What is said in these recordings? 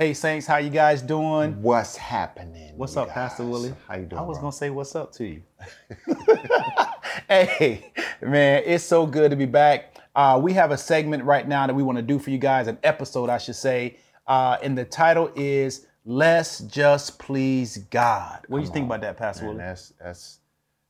Hey Saints, how you guys doing? What's happening? What's up, Pastor guys? Willie? How you doing? I was bro? gonna say what's up to you. hey, man, it's so good to be back. Uh, we have a segment right now that we want to do for you guys, an episode, I should say. Uh, and the title is "Let's Just Please God." What do you think about that, Pastor Man, Willie? that's that's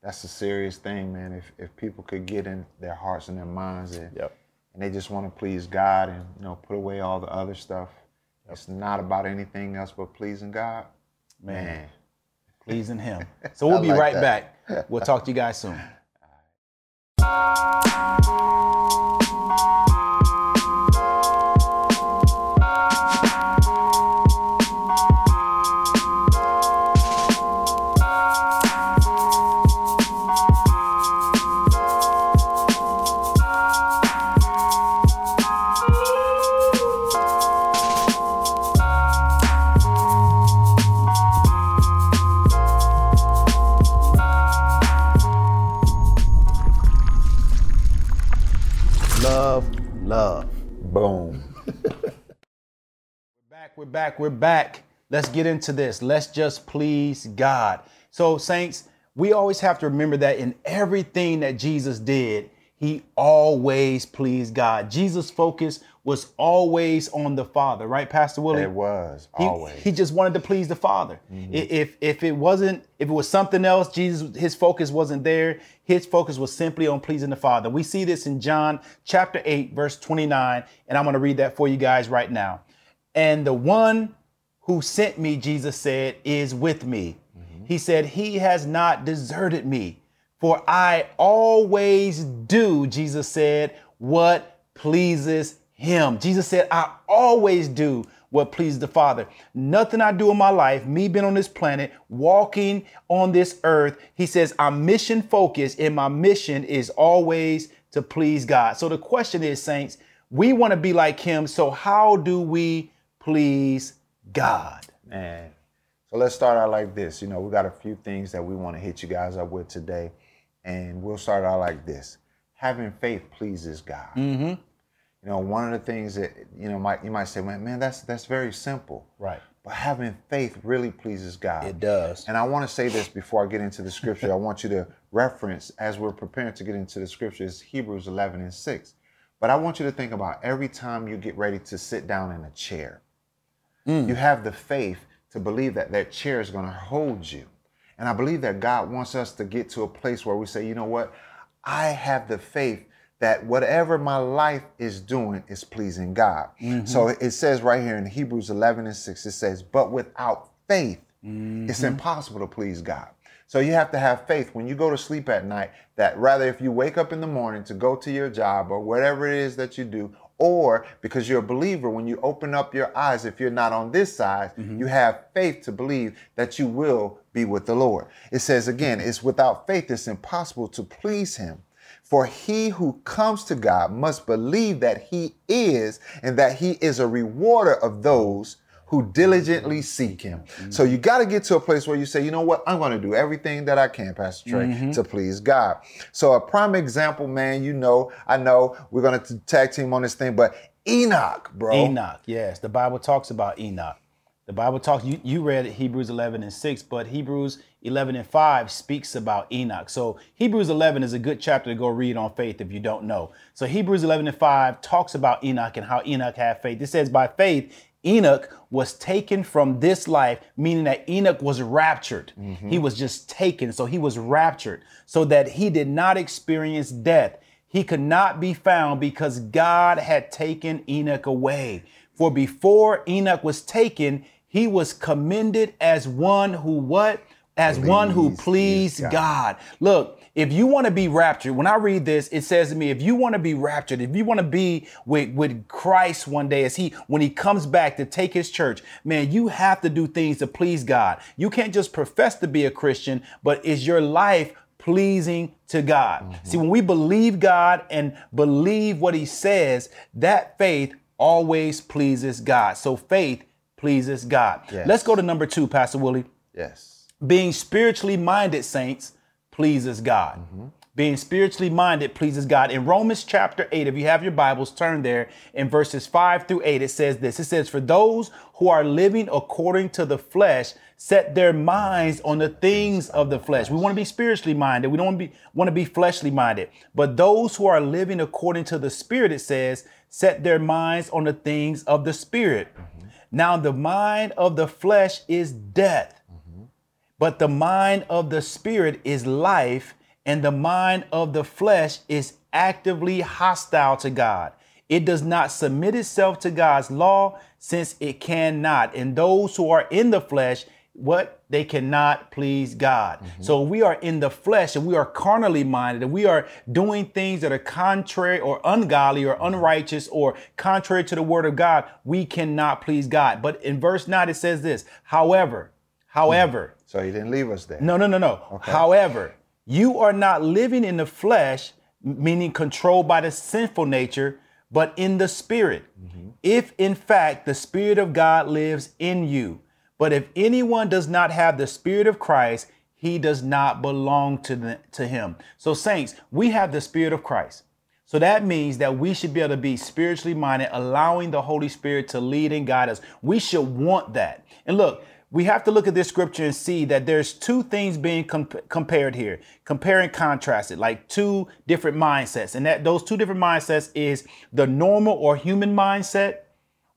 that's a serious thing, man. If if people could get in their hearts and their minds and, Yep. and they just want to please God and you know put away all the other stuff. It's not about anything else but pleasing God. Man. Pleasing Him. So we'll be like right that. back. We'll talk to you guys soon. Back, we're back. Let's get into this. Let's just please God. So, saints, we always have to remember that in everything that Jesus did, he always pleased God. Jesus' focus was always on the Father, right, Pastor Willie? It was He, always. he just wanted to please the Father. Mm-hmm. I- If if it wasn't, if it was something else, Jesus, his focus wasn't there. His focus was simply on pleasing the Father. We see this in John chapter 8, verse 29, and I'm going to read that for you guys right now. And the one who sent me, Jesus said, is with me. Mm-hmm. He said, He has not deserted me, for I always do, Jesus said, what pleases him. Jesus said, I always do what pleases the Father. Nothing I do in my life, me being on this planet, walking on this earth, he says, I'm mission focused, and my mission is always to please God. So the question is, saints, we want to be like him. So how do we please God? Man. So let's start out like this. You know, we got a few things that we want to hit you guys up with today. And we'll start out like this. Having faith pleases God. Mm-hmm. You know, one of the things that, you know, might you might say, man, man, that's that's very simple. Right. But having faith really pleases God. It does. And I want to say this before I get into the scripture. I want you to reference as we're preparing to get into the scripture, scriptures Hebrews 11 and 6. But I want you to think about every time you get ready to sit down in a chair, Mm. you have the faith to believe that that chair is going to hold you. And I believe that God wants us to get to a place where we say, you know what? I have the faith that whatever my life is doing is pleasing God. So mm-hmm. it says right here in Hebrews 11 and 6, it says, but without faith, it's mm-hmm. impossible to please God. So you have to have faith when you go to sleep at night that rather if you wake up in the morning to go to your job or whatever it is that you do, or because you're a believer, when you open up your eyes, if you're not on this side, mm-hmm. you have faith to believe that you will be with the Lord. It says again, it's without faith, it's impossible to please Him. For he who comes to God must believe that he is and that he is a rewarder of those who diligently seek him. So mm-hmm. you got to get to a place where you say, you know what, I'm going to do everything that I can, Pastor Trey, mm-hmm. to please God. So a prime example, man, you know, I know we're going to tag team on this thing, but Enoch, bro. Enoch, yes. The Bible talks about Enoch. The Bible talks, you, you read Hebrews 11 and 6, but Hebrews 11 and 5 speaks about Enoch. So Hebrews 11 is a good chapter to go read on faith if you don't know. So Hebrews 11 and 5 talks about Enoch and how Enoch had faith. It says, by faith, Enoch was taken from this life, meaning that Enoch was raptured. Mm-hmm. He was just taken. So he was raptured so that he did not experience death. He could not be found because God had taken Enoch away. For before Enoch was taken, he was commended as one who what? As one who Pleased pleased God. God. Look, if you want to be raptured, when I read this, it says to me, if you want to be raptured, if you want to be with, with Christ one day, as he when he comes back to take his church, man, you have to do things to please God. You can't just profess to be a Christian, but is your life pleasing to God? Mm-hmm. See, when we believe God and believe what he says, that faith always pleases God. So faith pleases God. Yes. Let's go to number two, Pastor Willie Yes. being spiritually minded saints pleases God. being spiritually minded pleases God. In Romans chapter 8, if you have your Bibles, turn there in verses 5 through 8, it says this It says, For those who are living according to the flesh set their minds on the things of the flesh. We want to be spiritually minded. We don't want to be, want to be fleshly minded. But those who are living according to the Spirit, it says, set their minds on the things of the Spirit. Mm-hmm. Now, the mind of the flesh is death, mm-hmm. But the mind of the Spirit is life and the mind of the flesh is actively hostile to God. It does not submit itself to God's law since it cannot. And those who are in the flesh, what they cannot please God. Mm-hmm. So we are in the flesh and we are carnally minded and we are doing things that are contrary or ungodly or unrighteous or contrary to the word of God. We cannot please God. But in verse 9 it says this, however, however. So he didn't leave us there. No, no, no, no. Okay. However, you are not living in the flesh, meaning controlled by the sinful nature, but in the spirit. Mm-hmm. If in fact the spirit of God lives in you. But if anyone does not have the spirit of Christ, he does not belong to, the, to him. So, saints, we have the spirit of Christ. So that means that we should be able to be spiritually minded, allowing the Holy Spirit to lead and guide us. We should want that. And look, we have to look at this scripture and see that there's two things being comp- compared here, compare and contrasted, like two different mindsets. And that those two different mindsets is the normal or human mindset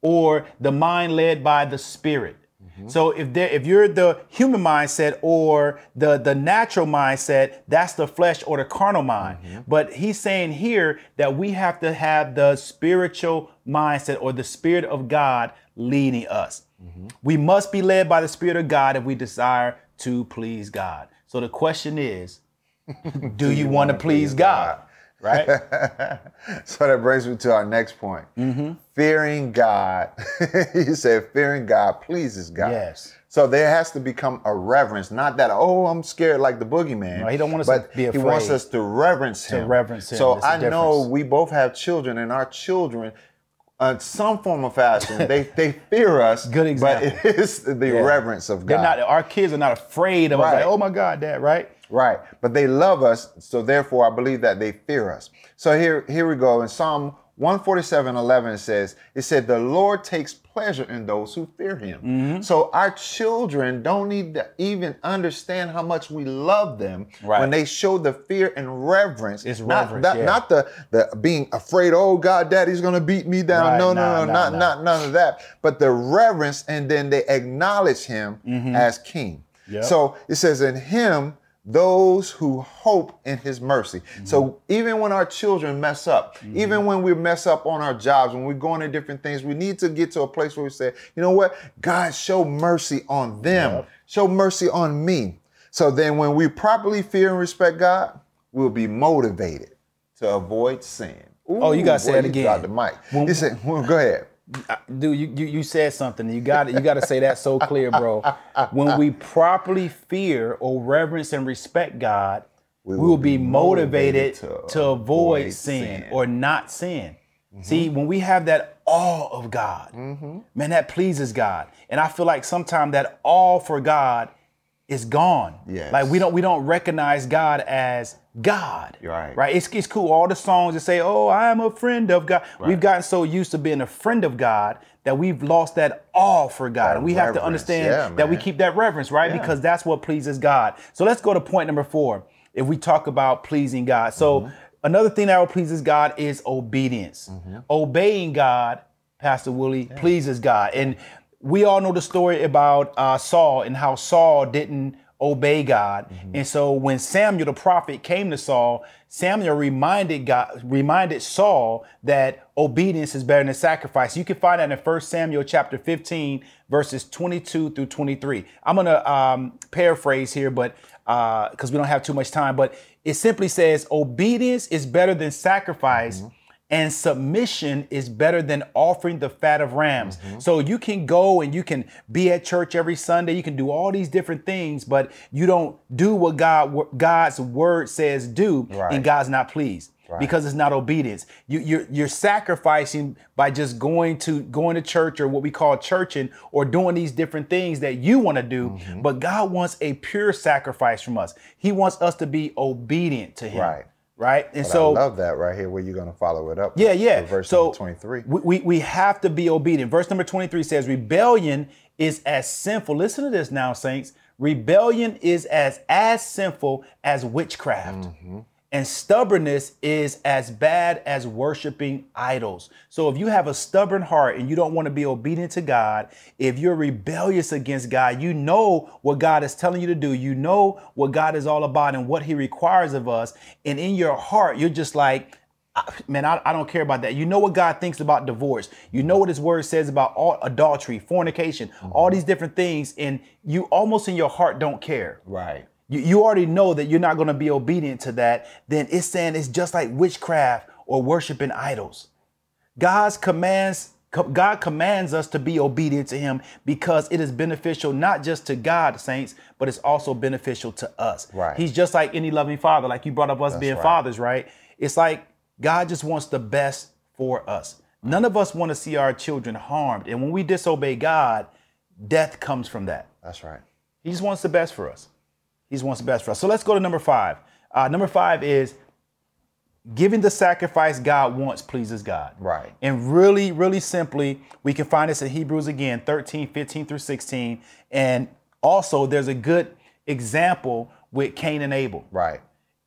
or the mind led by the spirit. Mm-hmm. So if there, if you're the human mindset or the the natural mindset, that's the flesh or the carnal mind. Mm-hmm. But he's saying here that we have to have the spiritual mindset or the spirit of God leading us. Mm-hmm. We must be led by the Spirit of God if we desire to please God. So the question is, do, do you, you want to please, please God? God? Right? so that brings me to our next point. Mm-hmm. Fearing God. you said fearing God pleases God. Yes. So there has to become a reverence, not that oh I'm scared like the boogeyman. No, he don't want us to be afraid. He wants us to reverence him. To reverence him. So I know we both have children, and our children uh, some form of fashion. they they fear us. Good example. But it's the yeah. reverence of God. They're not. Our kids are not afraid of right. us. Like, oh my God, Dad. Right. Right. But they love us, so therefore I believe that they fear us. So here here we go in Psalm 147 11 says, it said, the Lord takes pleasure in those who fear him. Mm-hmm. So our children don't need to even understand how much we love them right. when they show the fear and reverence. It's not, reverence, not, yeah. not the, the being afraid, oh God, daddy's gonna beat me down. Right. No, no, no, nah, not, not none of that. But the reverence and then they acknowledge him mm-hmm. as king. Yep. So it says, in him those who hope in his mercy. Mm-hmm. So even when our children mess up, mm-hmm. even when we mess up on our jobs, when we're going to different things, we need to get to a place where we say, you know what? God, show mercy on them. Yep. Show mercy on me. So then when we properly fear and respect God, we'll be motivated to avoid sin. Ooh, oh, you got to say it again. Got the mic. When, he said, well, go ahead dude, you, you, you said something. You got you got to say that so clear, bro. When we properly fear or reverence and respect God, we, we will, be motivated, motivated to, to, avoid sin, sin, or not sin. Mm-hmm. See, when we have that awe of God, mm-hmm. man, that pleases God. And I feel like sometimes that awe for God is gone. Yes. Like we don't we don't recognize God as God. Right. Right. It's, it's cool. All the songs that say, "Oh, I am a friend of God." Right. We've gotten so used to being a friend of God that we've lost that awe for God, that and we reverence. have to understand yeah, that we keep that reverence, right? Yeah. Because that's what pleases God. So let's go to point number four. If we talk about pleasing God, so mm-hmm. another thing that pleases God is obedience. Mm-hmm. Obeying God, Pastor Willie, yeah. pleases God, and we all know the story about uh, Saul and how Saul didn't obey God. Mm-hmm. And so when Samuel the prophet came to Saul, Samuel reminded God, reminded Saul that obedience is better than sacrifice. You can find that in 1 Samuel chapter 15, verses 22 through 23. I'm gonna um, paraphrase here, but because uh, we don't have too much time, but it simply says obedience is better than sacrifice. Mm-hmm and submission is better than offering the fat of rams. Mm-hmm. So you can go and you can be at church every Sunday, you can do all these different things, but you don't do what God God's word says do, right. and God's not pleased. because it's not obedience. You, you're you're sacrificing by just going to going to church or what we call churching or doing these different things that you want to do. Mm-hmm. But God wants a pure sacrifice from us. He wants us to be obedient to Him. Right. Right. And But so I love that right here where you're going to follow it up. yeah, yeah. Verse so number 23. We, we we have to be obedient. Verse number 23 says, Rebellion is as sinful. Listen to this now, saints. Rebellion is as as sinful as witchcraft. Mm-hmm. And stubbornness is as bad as worshiping idols. So if you have a stubborn heart and you don't want to be obedient to God, if you're rebellious against God, you know what God is telling you to do. You know what God is all about and what he requires of us. And in your heart, you're just like, ah, man, I, I don't care about that. You know what God thinks about divorce. You know what His Word says about all adultery, fornication, all mm-hmm. these different things, and you almost in your heart don't care. Right. You, you already know that you're not going to be obedient to that. Then it's saying it's just like witchcraft or worshiping idols. God's commands. God commands us to be obedient to Him because it is beneficial not just to God, saints, but it's also beneficial to us. Right. He's just like any loving father, like you brought up us being right. fathers, right? It's like God just wants the best for us. None of us want to see our children harmed. And when we disobey God, death comes from that. That's right. He just wants the best for us. He wants the best for us. So let's go to number five. Uh, number five is giving the sacrifice God wants pleases God. Right. And really, really simply, we can find this in Hebrews again, 13, 15 through 16. And also, there's a good example with Cain and Abel. Right.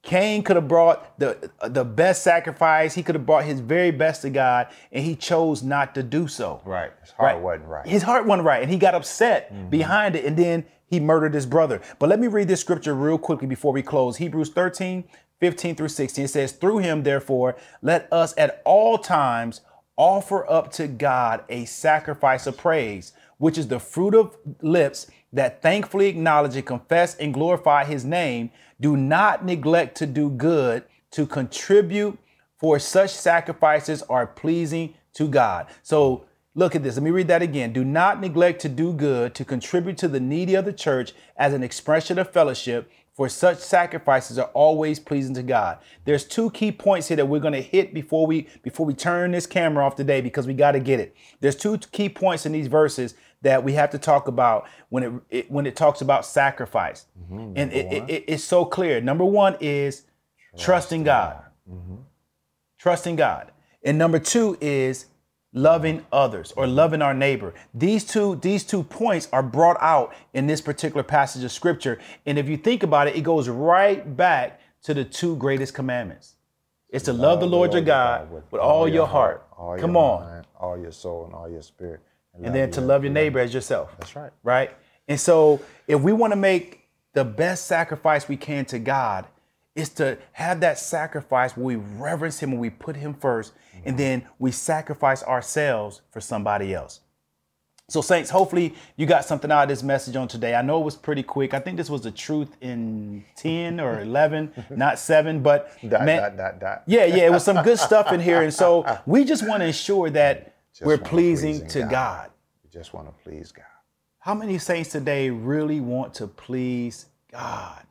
Cain could have brought the the best sacrifice. He could have brought his very best to God, and he chose not to do so. Right. His heart wasn't right. His heart wasn't right, and he got upset mm-hmm. behind it, and then he murdered his brother. But let me read this scripture real quickly before we close. Hebrews 13, 15 through 16. It says, Through him, therefore, let us at all times offer up to God a sacrifice of praise, which is the fruit of lips that thankfully acknowledge and confess and glorify his name. Do not neglect to do good, to contribute, for such sacrifices are pleasing to God. So look at this. Let me read that again. Do not neglect to do good, to contribute to the needy of the church as an expression of fellowship, for such sacrifices are always pleasing to God. There's two key points here that we're going to hit before we before we turn this camera off today because we got to get it. There's two key points in these verses that we have to talk about when it, it when it talks about sacrifice. Mm-hmm. and it, it- it- it's so clear. Number 1 is trusting God. Mm-hmm. Trusting God. And number 2 is loving others or loving our neighbor. These two these two points are brought out in this particular passage of scripture. And if you think about it, it goes right back to the two greatest commandments. It's to love, the Lord your God with, all, your heart. all Come your on. mind, all your soul, and all your spirit. And then to love your neighbor as yourself. That's right. Right? And so if we want to make the best sacrifice we can to God, is to have that sacrifice where we reverence him and we put him 1st and mm-hmm. then we sacrifice ourselves for somebody else. So, Saints, hopefully you got something out of this message on today. I know it was pretty quick. I think this was the truth in 10 or 11, not seven, but Dot, man- dot, dot, dot. yeah, yeah, it was some good stuff in here. And so we just want to ensure that we're wanna pleasing to God. God. We just want to please God. How many saints today really want to please God?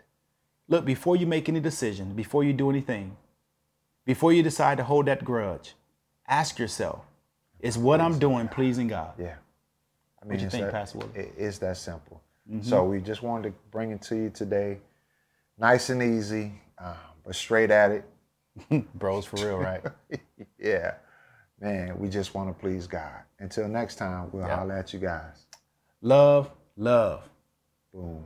Look, before you make any decision, before you do anything, before you decide to hold that grudge, ask yourself, is what I'm doing pleasing God? Yeah. I mean, you think, that, Pastor Willie? It's that simple. Mm-hmm. So we just wanted to bring it to you today, nice and easy, um, but straight at it. Bros, for real, right? yeah, man, we just want to please God. Until next time, we'll holler at you guys. love, love. Boom.